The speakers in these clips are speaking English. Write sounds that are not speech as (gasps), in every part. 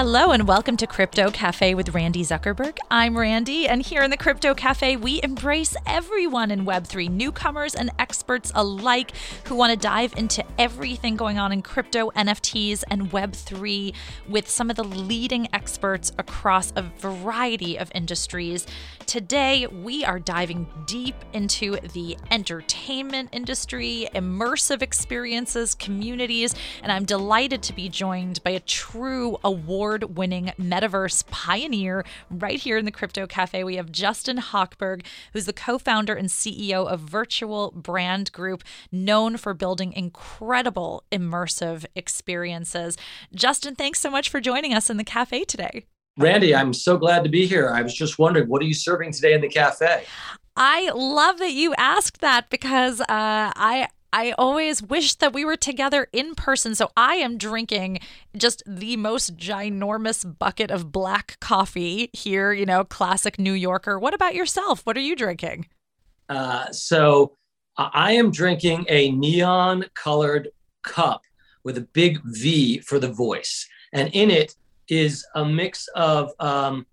Hello and welcome to Crypto Cafe with Randi Zuckerberg. I'm Randi, and here in the Crypto Cafe, we embrace everyone in Web3, newcomers and experts alike who want to dive into everything going on in crypto, NFTs, and Web3 with some of the leading experts across a variety of industries. Today, we are diving deep into the entertainment industry, immersive experiences, communities, and I'm delighted to be joined by a true award winning metaverse pioneer right here in the Crypto Cafe. We have Justin Hochberg, who's the co founder and CEO of Virtual Brand Group, known for building incredible immersive experiences. Justin, thanks so much for joining us in the cafe today. Randi, I'm so glad to be here. I was just wondering, what are you serving today in the cafe? I love that you asked that because uh, I I always wish that we were together in person. So I am drinking just the most ginormous bucket of black coffee here, you know, classic New Yorker. What about yourself? What are you drinking? Uh, so I am drinking a neon colored cup with a big V for the voice. And in it is a mix of um,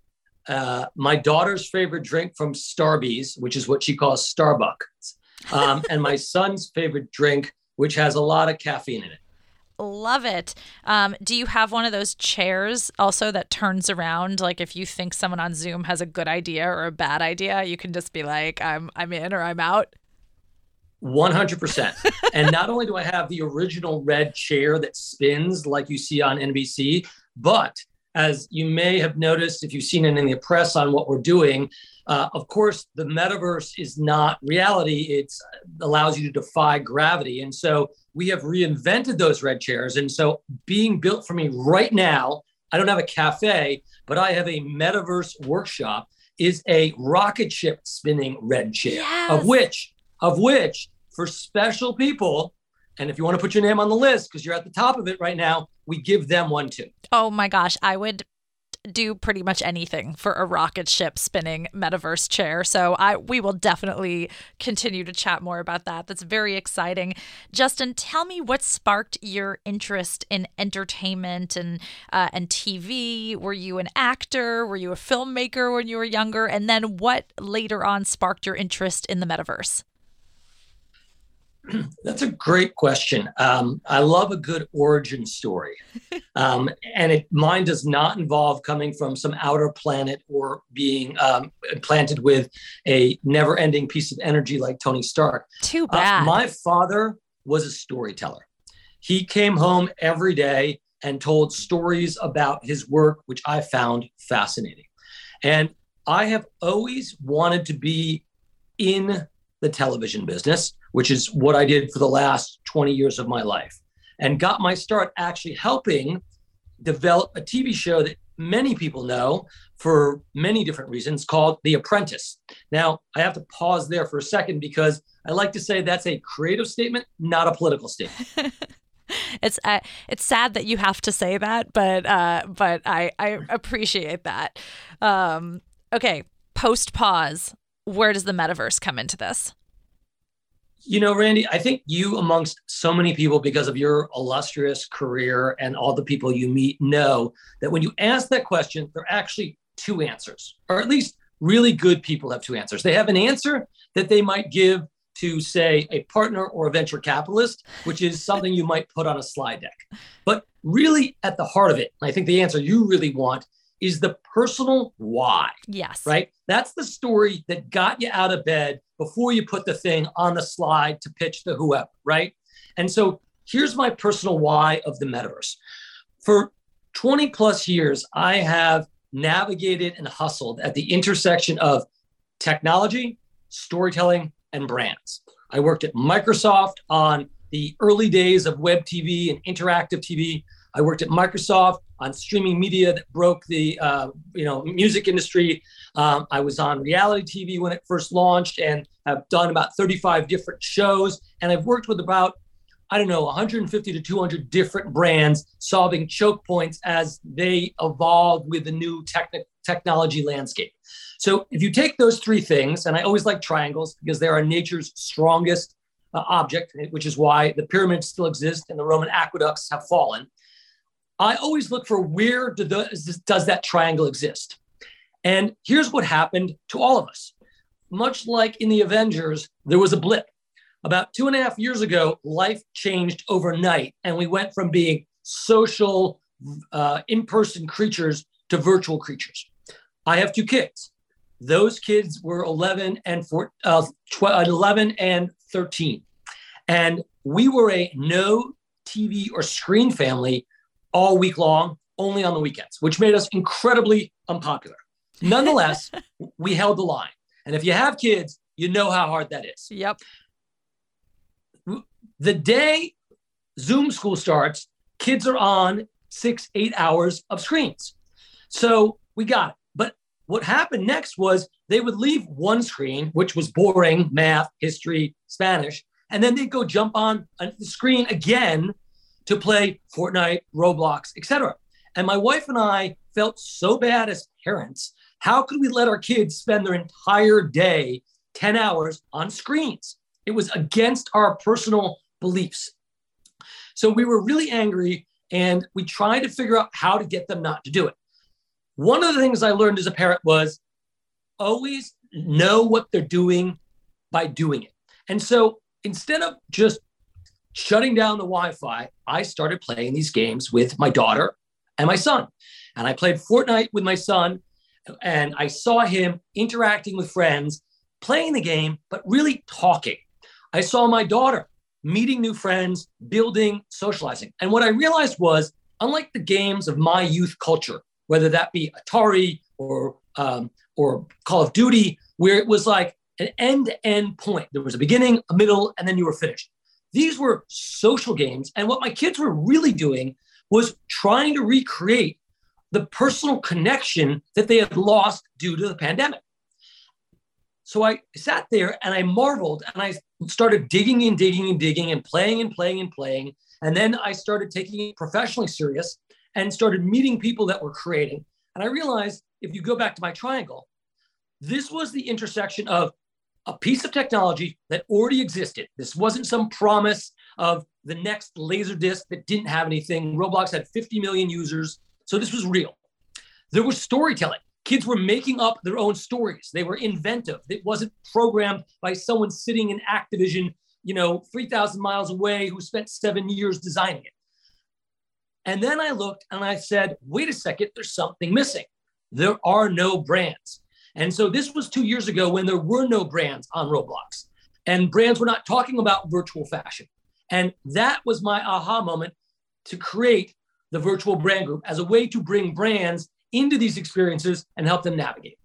uh, my daughter's favorite drink from Starbucks, which is what she calls Starbucks, um, and my (laughs) son's favorite drink, which has a lot of caffeine in it. Love it. Um, do you have one of those chairs also that turns around? Like if you think someone on Zoom has a good idea or a bad idea, you can just be like, "I'm I'm in" or "I'm out." 100%. and not only do I have the original red chair that spins like you see on NBC, but as you may have noticed if you've seen it in the press on what we're doing, uh, of course, the metaverse is not reality. It allows you to defy gravity. And so we have reinvented those red chairs. And so being built for me right now, I don't have a cafe, but I have a metaverse workshop is a rocket ship spinning red chair yes. of which of which for special people and if you want to put your name on the list because you're at the top of it right now, we give them one too. Oh my gosh, I would do pretty much anything for a rocket ship spinning metaverse chair. So I we will definitely continue to chat more about that. That's very exciting. Justin, tell me what sparked your interest in entertainment and uh, and TV. Were you an actor? Were you a filmmaker when you were younger? And then what later on sparked your interest in the metaverse? (clears throat) That's a great question. Um, I love a good origin story, (laughs) um, and it mine does not involve coming from some outer planet or being um, planted with a never-ending piece of energy like Tony Stark. Too uh, bad. Uh, my father was a storyteller. He came home every day and told stories about his work, which I found fascinating. And I have always wanted to be in the television business which is what I did for the last 20 years of my life, and got my start actually helping develop a TV show that many people know for many different reasons called The Apprentice. Now, I have to pause there for a second because I like to say that's a creative statement, not a political statement. (laughs) it's uh, it's sad that you have to say that, but uh, but I I appreciate that. Um, okay, post pause. Where does the metaverse come into this? You know, Randi, I think you, amongst so many people, because of your illustrious career and all the people you meet, know that when you ask that question, there are actually two answers, or at least really good people have two answers. They have an answer that they might give to, say, a partner or a venture capitalist, which is something you might put on a slide deck. But really, at the heart of it, I think the answer you really want is the personal why. Yes. Right? That's the story that got you out of bed before you put the thing on the slide to pitch to whoever, right? And so here's my personal why of the metaverse. For 20 plus years, I have navigated and hustled at the intersection of technology, storytelling, and brands. I worked at Microsoft on the early days of web TV and interactive TV. I worked at Microsoft on streaming media that broke the uh, you know music industry. Um, I was on reality TV when it first launched, and have done about 35 different shows. And I've worked with about I don't know 150 to 200 different brands, solving choke points as they evolve with the new techni- technology landscape. So if you take those three things, and I always like triangles because they are nature's strongest uh, object, which is why the pyramids still exist and the Roman aqueducts have fallen I always look for where do the, does that triangle exist? And here's what happened to all of us. Much like in the Avengers, there was a blip. About two and a half years ago, life changed overnight, and we went from being social, uh, in person creatures to virtual creatures. I have two kids. Those kids were 11 and four, uh, 12, 11 and 13. And we were a no TV or screen family all week long, only on the weekends, which made us incredibly unpopular. Nonetheless, (laughs) we held the line. And if you have kids, you know how hard that is. Yep. The day Zoom school starts, kids are on six, eight hours of screens. So we got it. But what happened next was they would leave one screen, which was boring math, history, Spanish, and then they'd go jump on the screen again to play Fortnite, Roblox, etc. And my wife and I felt so bad as parents. How could we let our kids spend their entire day, 10 hours on screens? It was against our personal beliefs. So we were really angry and we tried to figure out how to get them not to do it. One of the things I learned as a parent was always know what they're doing by doing it. And so instead of just shutting down the Wi Fi, I started playing these games with my daughter and my son. And I played Fortnite with my son, and I saw him interacting with friends, playing the game, but really talking. I saw my daughter meeting new friends, building, socializing. And what I realized was, unlike the games of my youth culture, whether that be Atari or um, or Call of Duty, where it was like an end-to-end point. There was a beginning, a middle, and then you were finished. These were social games. And what my kids were really doing was trying to recreate the personal connection that they had lost due to the pandemic. So I sat there and I marveled and I started digging and digging and digging and playing and playing and playing. And then I started taking it professionally serious and started meeting people that were creating. And I realized if you go back to my triangle, this was the intersection of a piece of technology that already existed. This wasn't some promise of the next laser disc that didn't have anything. Roblox had 50 million users. So this was real. There was storytelling. Kids were making up their own stories. They were inventive. It wasn't programmed by someone sitting in Activision, you know, 3,000 miles away who spent seven years designing it. And then I looked and I said, wait a second, there's something missing. There are no brands. And so this was two years ago when there were no brands on Roblox and brands were not talking about virtual fashion. And that was my aha moment to create the virtual brand group as a way to bring brands into these experiences and help them navigate.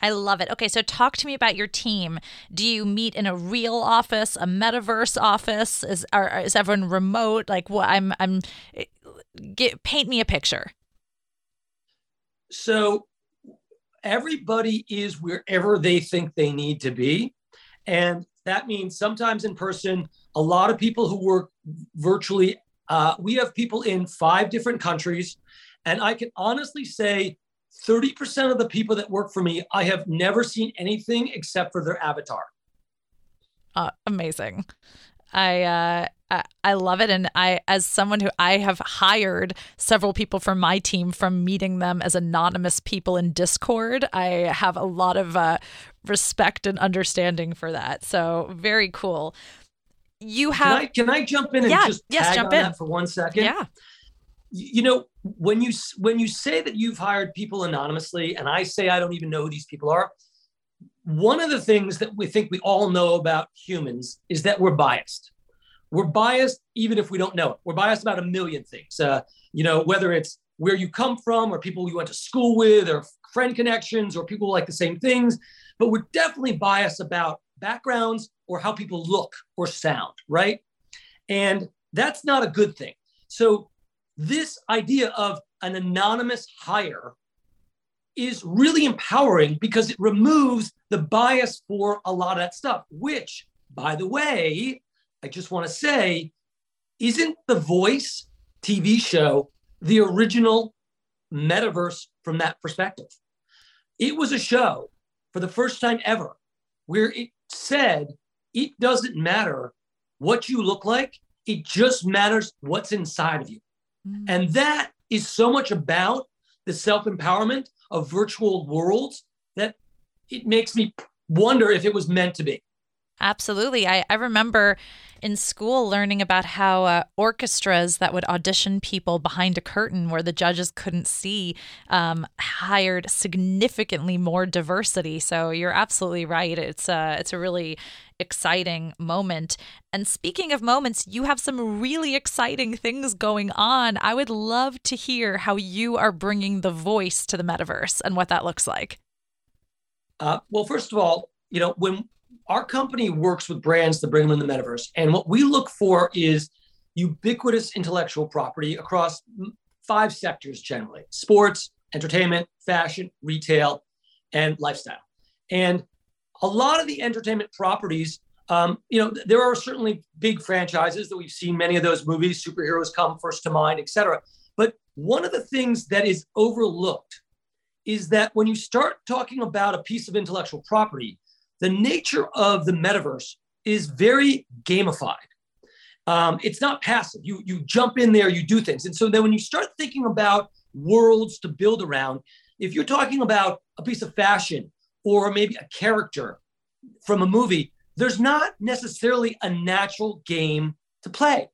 I love it. Okay, so talk to me about your team. Do you meet in a real office, a metaverse office? Is are, is everyone remote? Like what? I'm I'm eh, get paint me a picture. So everybody is wherever they think they need to be. And that means sometimes in person, a lot of people who work virtually. Uh, we have people in five different countries. And I can honestly say 30% of the people that work for me, I have never seen anything except for their avatar. Uh, amazing. I uh, I, love it. And I, as someone who I have hired several people from my team from meeting them as anonymous people in Discord, I have a lot of uh, respect and understanding for that. So very cool. You have. Can I, can I jump in and yeah, just yes, tag jump on in. that for one second? Yeah. You know, when you when you say that you've hired people anonymously, and I say I don't even know who these people are, one of the things that we think we all know about humans is that we're biased we're biased even if we don't know it. We're biased about a million things. Uh, you know, whether it's where you come from or people you went to school with or friend connections or people like the same things, but we're definitely biased about backgrounds or how people look or sound, right? And that's not a good thing. So this idea of an anonymous hire is really empowering because it removes the bias for a lot of that stuff, which, by the way, I just want to say, isn't The Voice TV show the original metaverse from that perspective? It was a show for the first time ever where it said it doesn't matter what you look like, it just matters what's inside of you. Mm. And that is so much about the self empowerment of virtual world that it makes me wonder if it was meant to be. Absolutely. I, I remember in school learning about how uh, orchestras that would audition people behind a curtain where the judges couldn't see um, hired significantly more diversity. So you're absolutely right. It's a, uh, it's a really exciting moment. And speaking of moments, you have some really exciting things going on. I would love to hear how you are bringing the voice to the metaverse and what that looks like. Uh, well, first of all, you know, when our company works with brands to bring them in the metaverse. And what we look for is ubiquitous intellectual property across five sectors generally sports, entertainment, fashion, retail, and lifestyle. And a lot of the entertainment properties, um, you know, there are certainly big franchises that we've seen many of those movies, superheroes come first to mind, et cetera. But one of the things that is overlooked is that when you start talking about a piece of intellectual property, the nature of the metaverse is very gamified. Um, it's not passive. You you jump in there, you do things, and so then when you start thinking about worlds to build around, if you're talking about a piece of fashion or maybe a character from a movie, there's not necessarily a natural game to play.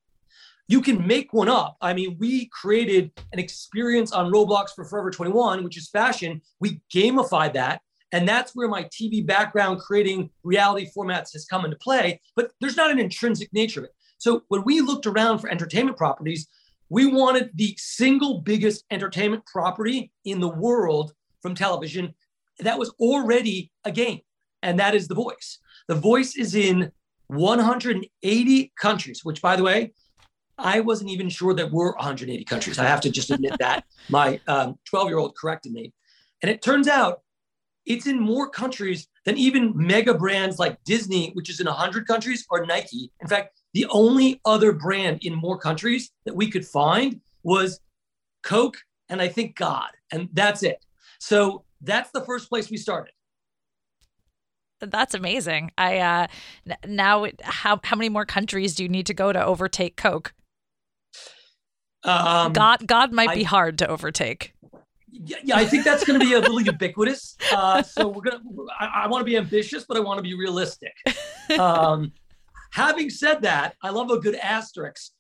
You can make one up. I mean, we created an experience on Roblox for Forever 21, which is fashion. We gamified that. And that's where my TV background creating reality formats has come into play. But there's not an intrinsic nature of it. So when we looked around for entertainment properties, we wanted the single biggest entertainment property in the world from television that was already a game, and that is The Voice. The Voice is in 180 countries, which, by the way, I wasn't even sure that were 180 countries. I have to just admit that. (laughs) My 12 um, year old corrected me. And it turns out it's in more countries than even mega brands like Disney, which is in 100 countries, or Nike. In fact, the only other brand in more countries that we could find was Coke and I think God, and that's it. So that's the first place we started. That's amazing. I uh now how how many more countries do you need to go to overtake Coke? Um, God God might I, be hard to overtake yeah, I think that's going to be a little ubiquitous. Uh, so we're gonna. I, I want to be ambitious, but I want to be realistic. Um, having said that, I love a good asterisk.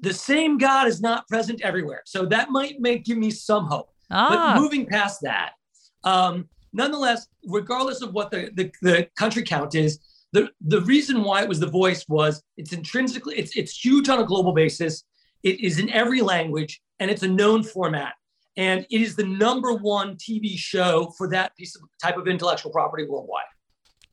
The same God is not present everywhere, so that might make give me some hope. Ah. But moving past that, um, nonetheless, regardless of what the, the, the country count is, the the reason why it was the voice was it's intrinsically it's it's huge on a global basis. It is in every language and it's a known format. And it is the number one TV show for that piece of type of intellectual property worldwide.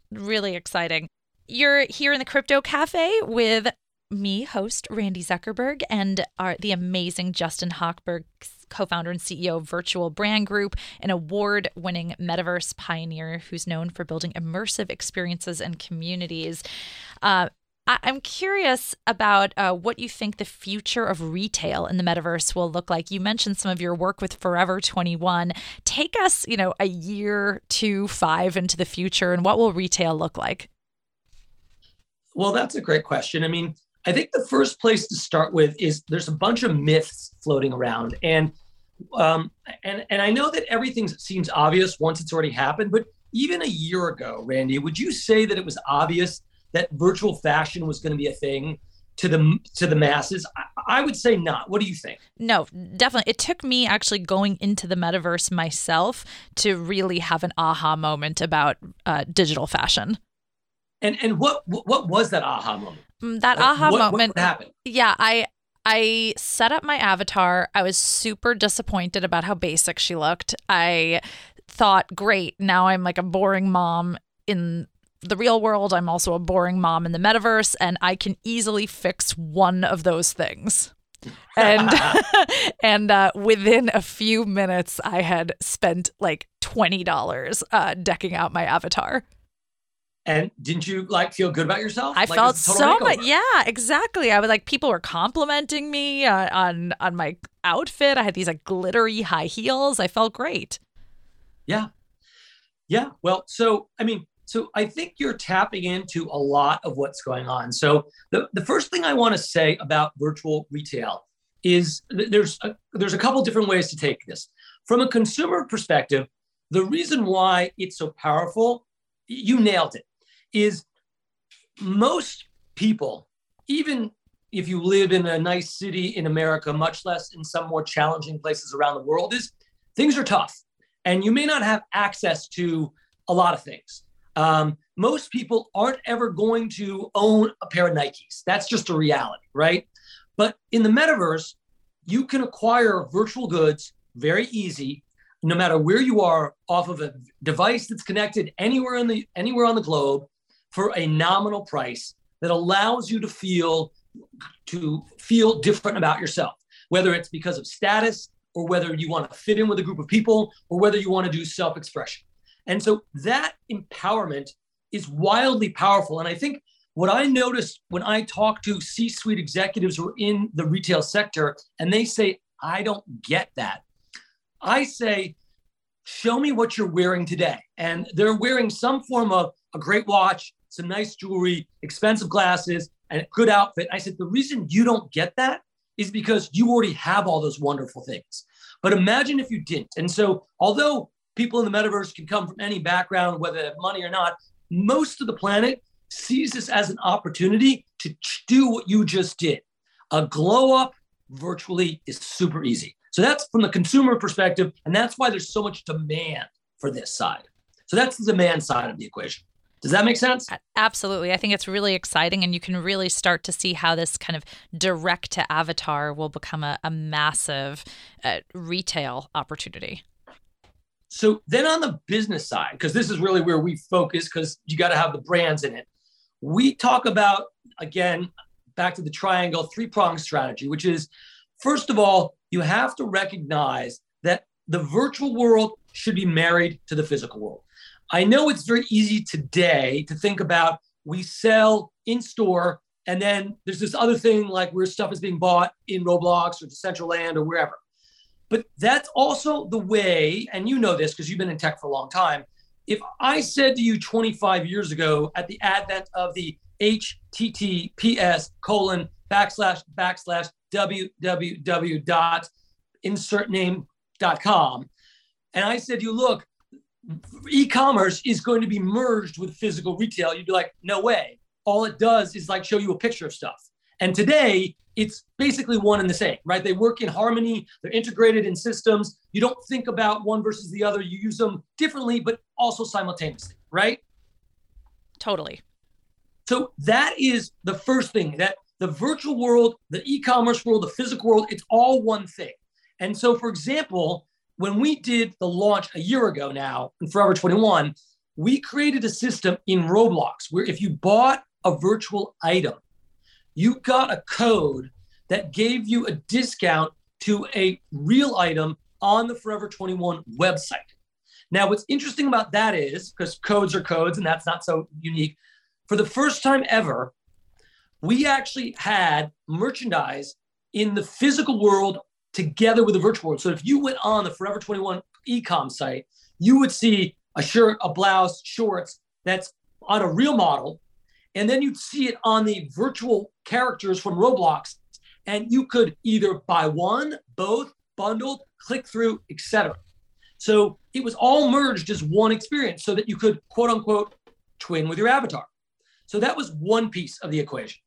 Really exciting. You're here in the Crypto Cafe with me, host Randi Zuckerberg, and our, the amazing Justin Hochberg, co founder and CEO of Virtual Brand Group, an award winning metaverse pioneer who's known for building immersive experiences and communities. Uh, I- am curious about uh, what you think the future of retail in the metaverse will look like. You mentioned some of your work with Forever 21. Take us, you know, a year, two, five into the future, and what will retail look like? Well, that's a great question. I mean, I think the first place to start with is there's a bunch of myths floating around, and um, and and I know that everything seems obvious once it's already happened, but even a year ago, Randi, would you say that it was obvious that virtual fashion was going to be a thing to the to the masses? I, I, would say not. What do you think? No definitely. It took me actually going into the metaverse myself to really have an aha moment about uh, digital fashion. And and what what was that aha moment? Mm, that like, aha what, moment what happened? Yeah i I set up my avatar. I was super disappointed about how basic she looked. I thought, great, now I'm like a boring mom in the real world. I'm also a boring mom in the metaverse, and I can easily fix one of those things. and (laughs) (laughs) and uh, within a few minutes, I had spent like twenty dollars uh, decking out my avatar. And didn't you like feel good about yourself? I like, felt so much. Yeah, exactly. I was like, people were complimenting me uh, on on my outfit. I had these like glittery high heels. I felt great. Yeah, yeah. Well, so I mean, so I think you're tapping into a lot of what's going on. So the, the first thing I want to say about virtual retail is there's a, there's a couple different ways to take this. From a consumer perspective, the reason why it's so powerful, you nailed it, is most people, even if you live in a nice city in America, much less in some more challenging places around the world, is things are tough. And you may not have access to a lot of things. Um, most people aren't ever going to own a pair of Nikes. That's just a reality, right? But in the metaverse, you can acquire virtual goods very easy, no matter where you are, off of a device that's connected anywhere in the anywhere on the globe for a nominal price that allows you to feel to feel different about yourself, whether it's because of status or whether you want to fit in with a group of people or whether you want to do self-expression. And so that empowerment is wildly powerful. And I think what I noticed when I talk to C suite executives who are in the retail sector and they say, I don't get that, I say, show me what you're wearing today. And they're wearing some form of a great watch, some nice jewelry, expensive glasses, and a good outfit. I said, the reason you don't get that is because you already have all those wonderful things. But imagine if you didn't. And so, although people in the metaverse can come from any background, whether they have money or not, most of the planet sees this as an opportunity to do what you just did. A glow up virtually is super easy. So that's from the consumer perspective, and that's why there's so much demand for this side. So that's the demand side of the equation. Does that make sense? Absolutely. I think it's really exciting, and you can really start to see how this kind of direct to avatar will become a, a massive uh, retail opportunity. So then on the business side, because this is really where we focus, because you got to have the brands in it we talk about, again, back to the triangle, three pronged strategy, which is first of all, you have to recognize that the virtual world should be married to the physical world. I know it's very easy today to think about we sell in store and then there's this other thing like where stuff is being bought in Roblox or Decentraland or wherever. But that's also the way, and you know this because you've been in tech for a long time, if I said to you 25 years ago at the advent of the HTTPS colon backslash backslash www dot insert name dot com, and I said, you look, e-commerce is going to be merged with physical retail, you'd be like, no way. All it does is like show you a picture of stuff. And today, it's basically one and the same, right? They work in harmony, they're integrated in systems. You don't think about one versus the other, you use them differently, but also simultaneously, right? Totally. So that is the first thing that the virtual world, the e commerce world, the physical world, it's all one thing. And so, for example, when we did the launch a year ago now in Forever 21, we created a system in Roblox where if you bought a virtual item, you got a code that gave you a discount to a real item on the Forever 21 website. Now, what's interesting about that is because codes are codes, and that's not so unique. For the first time ever, we actually had merchandise in the physical world together with the virtual world. So if you went on the Forever 21 ecom site, you would see a shirt, a blouse, shorts that's on a real model and then you'd see it on the virtual characters from Roblox, and you could either buy one, both, bundled, click through, etc. So it was all merged as one experience so that you could quote unquote twin with your avatar. So that was one piece of the equation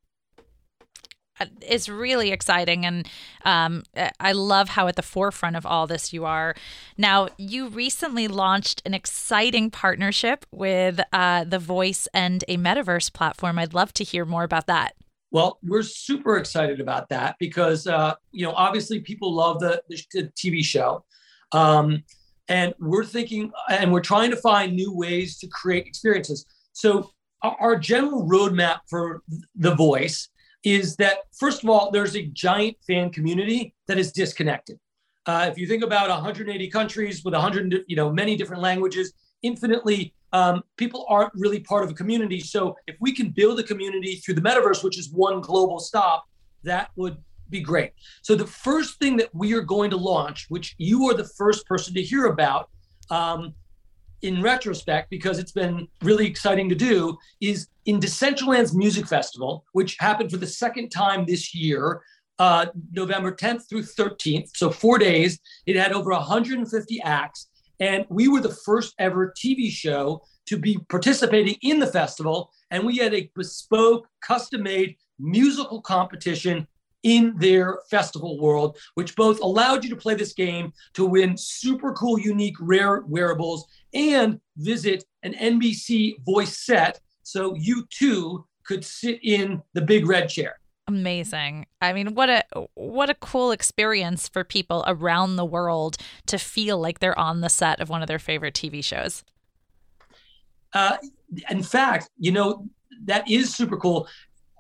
is really exciting. And um, I love how at the forefront of all this you are. Now, you recently launched an exciting partnership with uh, The Voice and a metaverse platform. I'd love to hear more about that. Well, we're super excited about that because, uh, you know, obviously people love the, the TV show. Um, and we're thinking and we're trying to find new ways to create experiences. So, our general roadmap for The Voice is that first of all, there's a giant fan community that is disconnected. Uh, if you think about 180 countries with 100, you know, many different languages, infinitely, um, people aren't really part of a community. So if we can build a community through the metaverse, which is one global stop, that would be great. So the first thing that we are going to launch, which you are the first person to hear about, um, in retrospect, because it's been really exciting to do, is in Decentraland's Music Festival, which happened for the second time this year. uh, November 10th through 13th. So four days. It had over 150 acts. And we were the first ever TV show to be participating in the festival. And we had a bespoke, custom made musical competition in their festival world, which both allowed you to play this game to win super cool, unique, rare wearables and visit an NBC voice set. So you too could sit in the big red chair. Amazing. I mean, what a what a cool experience for people around the world to feel like they're on the set of one of their favorite TV shows. Uh, in fact, you know, that is super cool.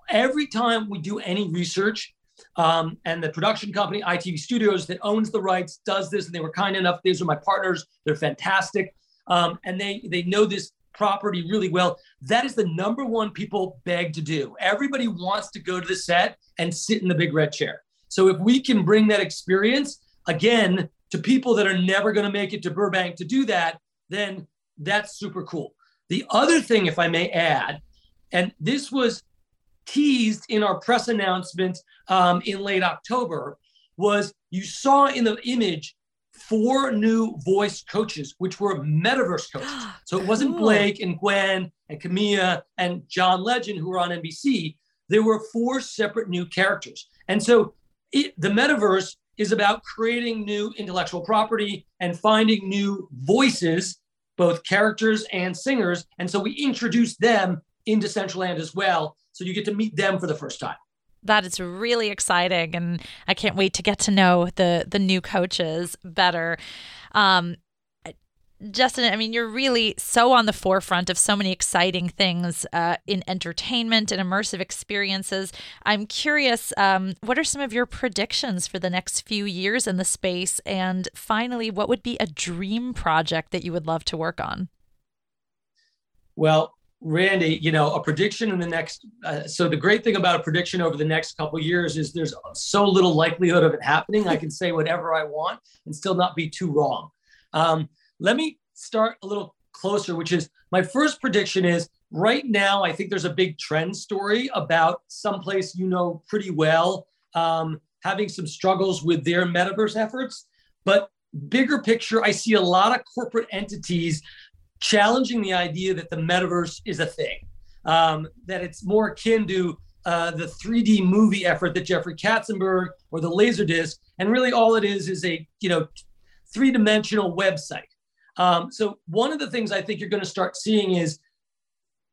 Every time we do any research, um, and the production company, ITV Studios, that owns the rights, does this, and they were kind enough. These are my partners; they're fantastic, um, and they they know this property really well. That is the number one people beg to do. Everybody wants to go to the set and sit in the big red chair. So if we can bring that experience again to people that are never going to make it to Burbank to do that, then that's super cool. The other thing, if I may add, and this was teased in our press announcement um, in late October, was you saw in the image four new voice coaches, which were metaverse (gasps) coaches. So it wasn't. Blake and Gwen and Camila and John Legend who were on NBC. There were four separate new characters. And so it, the metaverse is about creating new intellectual property and finding new voices, both characters and singers. And so we introduced them into Decentraland as well. So you get to meet them for the first time. That is really exciting, and I can't wait to get to know the the new coaches better. Um, Justin, I mean, you're really so on the forefront of so many exciting things uh, in entertainment and immersive experiences. I'm curious, um, what are some of your predictions for the next few years in the space? And finally, what would be a dream project that you would love to work on? Well, Randi, you know, a prediction in the next. Uh, so the great thing about a prediction over the next couple years is there's so little likelihood of it happening. I can say whatever I want and still not be too wrong. Um, let me start a little closer, which is my first prediction is right now. I think there's a big trend story about someplace you know pretty well um, having some struggles with their metaverse efforts, but bigger picture, I see a lot of corporate entities challenging the idea that the metaverse is a thing, um, that it's more akin to uh, the 3D movie effort that Jeffrey Katzenberg or the Laserdisc, and really all it is is a you know three dimensional website. Um, so one of the things I think you're going to start seeing is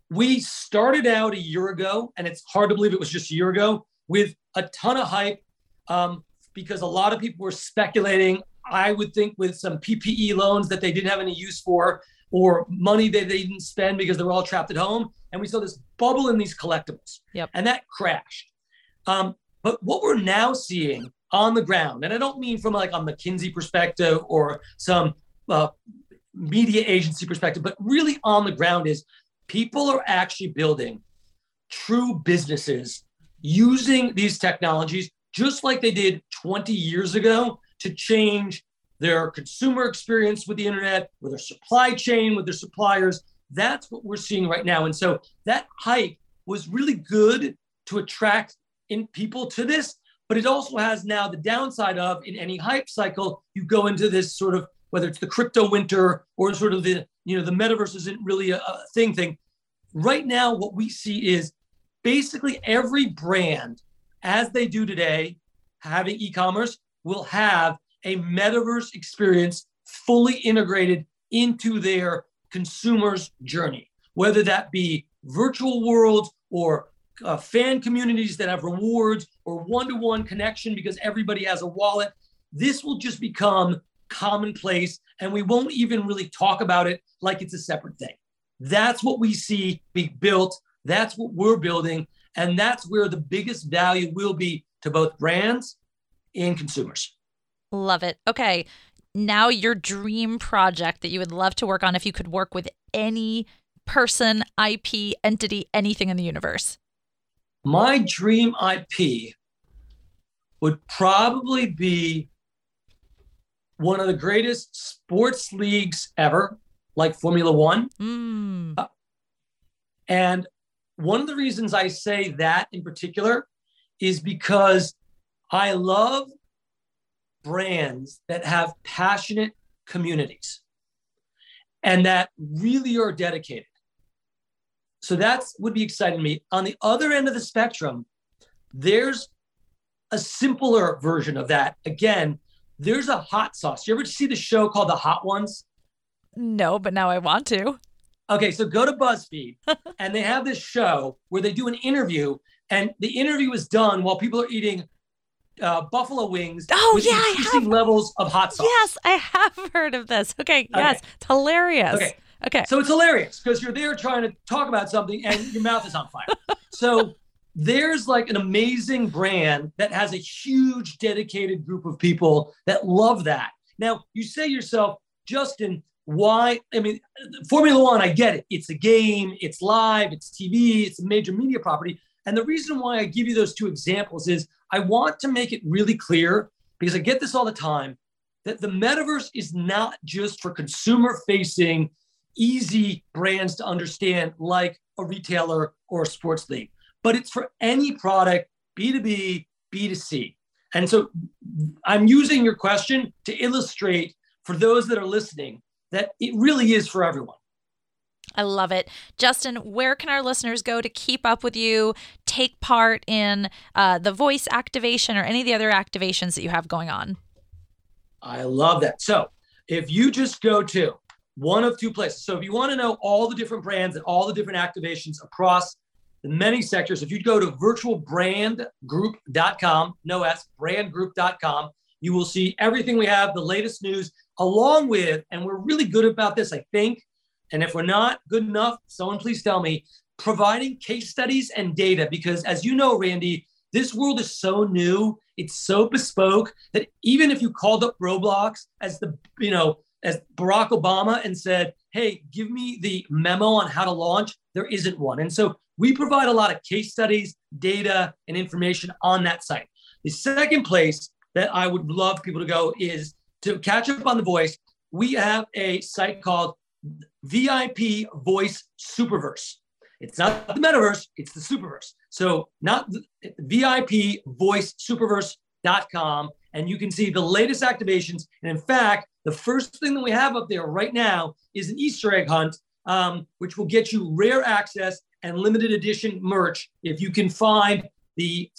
we started out a year ago, and it's hard to believe it was just a year ago with a ton of hype um, because a lot of people were speculating. I would think with some PPE loans that they didn't have any use for, or money that they didn't spend because they were all trapped at home. And we saw this bubble in these collectibles. Yep. And that crashed. Um, but what we're now seeing on the ground, and I don't mean from like a McKinsey perspective or some uh, media agency perspective, but really on the ground is people are actually building true businesses using these technologies just like they did 20 years ago to change their consumer experience with the internet, with their supply chain, with their suppliers. That's what we're seeing right now. And so that hype was really good to attract in people to this, but it also has now the downside of in any hype cycle, you go into this sort of whether it's the crypto winter or sort of the you know the metaverse isn't really a, a thing thing. Right now, what we see is basically every brand, as they do today, having e-commerce, will have a metaverse experience fully integrated into their consumer's journey, whether that be virtual worlds or uh, fan communities that have rewards or one to one connection because everybody has a wallet. This will just become commonplace and we won't even really talk about it like it's a separate thing. That's what we see be built. That's what we're building. And that's where the biggest value will be to both brands and consumers. Love it. Okay. Now, your dream project that you would love to work on if you could work with any person, IP, entity, anything in the universe. My dream IP would probably be one of the greatest sports leagues ever, like Formula One. Mm. Uh, and one of the reasons I say that in particular is because I love brands that have passionate communities and that really are dedicated. So that's would be exciting to me. On the other end of the spectrum, there's a simpler version of that. Again, there's a hot sauce. You ever see the show called The Hot Ones? No, but now I want to. Okay, so go to BuzzFeed (laughs) and they have this show where they do an interview, and the interview is done while people are eating uh, buffalo wings oh, with yeah, increasing levels of hot sauce. Yes, I have heard of this. Okay, yes, it's hilarious. Okay. Okay. So it's hilarious because you're there trying to talk about something and your mouth is on fire. (laughs) so there's like an amazing brand that has a huge dedicated group of people that love that. Now, you say yourself, Justin, why? I mean, Formula One, I get it. It's a game, it's live, it's TV, it's a major media property. And the reason why I give you those two examples is I want to make it really clear because I get this all the time that the metaverse is not just for consumer facing, easy brands to understand, like a retailer or a sports league, but it's for any product, B2B, B2C. And so I'm using your question to illustrate for those that are listening that it really is for everyone. I love it. Justin, where can our listeners go to keep up with you, take part in uh, the voice activation or any of the other activations that you have going on? I love that. So if you just go to one of two places, so if you want to know all the different brands and all the different activations across the many sectors, if you go to virtualbrandgroup.com, no S, brandgroup.com, you will see everything we have, the latest news, along with, and we're really good about this, I think, and if we're not good enough, someone please tell me, providing case studies and data. Because as you know, Randi, this world is so new, it's so bespoke that even if you called up Roblox as the, you know, as Barack Obama and said, hey, give me the memo on how to launch, there isn't one. And so we provide a lot of case studies, data, and information on that site. The second place that I would love people to go is to catch up on the voice. We have a site called VIP Voice Superverse. It's not the metaverse, it's the superverse. So, not the, VIP Voice Superverse.com. And you can see the latest activations. And in fact, the first thing that we have up there right now is an Easter egg hunt, um, which will get you rare access and limited edition merch if you can find the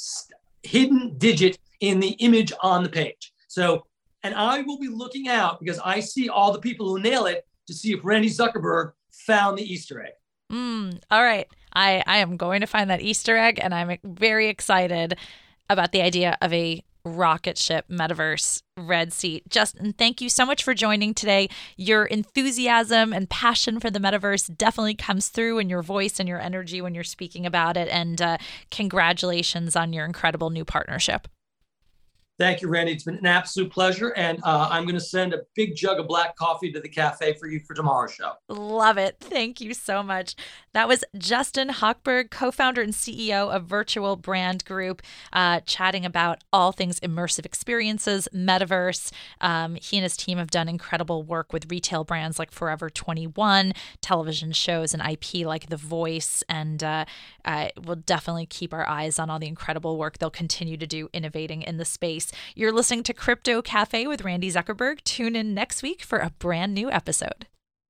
hidden digit in the image on the page. So, and I will be looking out because I see all the people who nail it to see if Randi Zuckerberg found the Easter egg. Mm, all right. I, I am going to find that Easter egg, and I'm very excited about the idea of a rocket ship metaverse red seat justin thank you so much for joining today your enthusiasm and passion for the metaverse definitely comes through in your voice and your energy when you're speaking about it and uh, congratulations on your incredible new partnership Thank you, Randi. It's been an absolute pleasure. And uh, I'm going to send a big jug of black coffee to the cafe for you for tomorrow's show. Love it. Thank you so much. That was Justin Hochberg, co founder and CEO of Virtual Brand Group, uh, chatting about all things immersive experiences, metaverse. Um, he and his team have done incredible work with retail brands like Forever 21, television shows and IP like The Voice. And uh, we'll definitely keep our eyes on all the incredible work they'll continue to do innovating in the space. You're listening to Crypto Cafe with Randi Zuckerberg. Tune in next week for a brand new episode.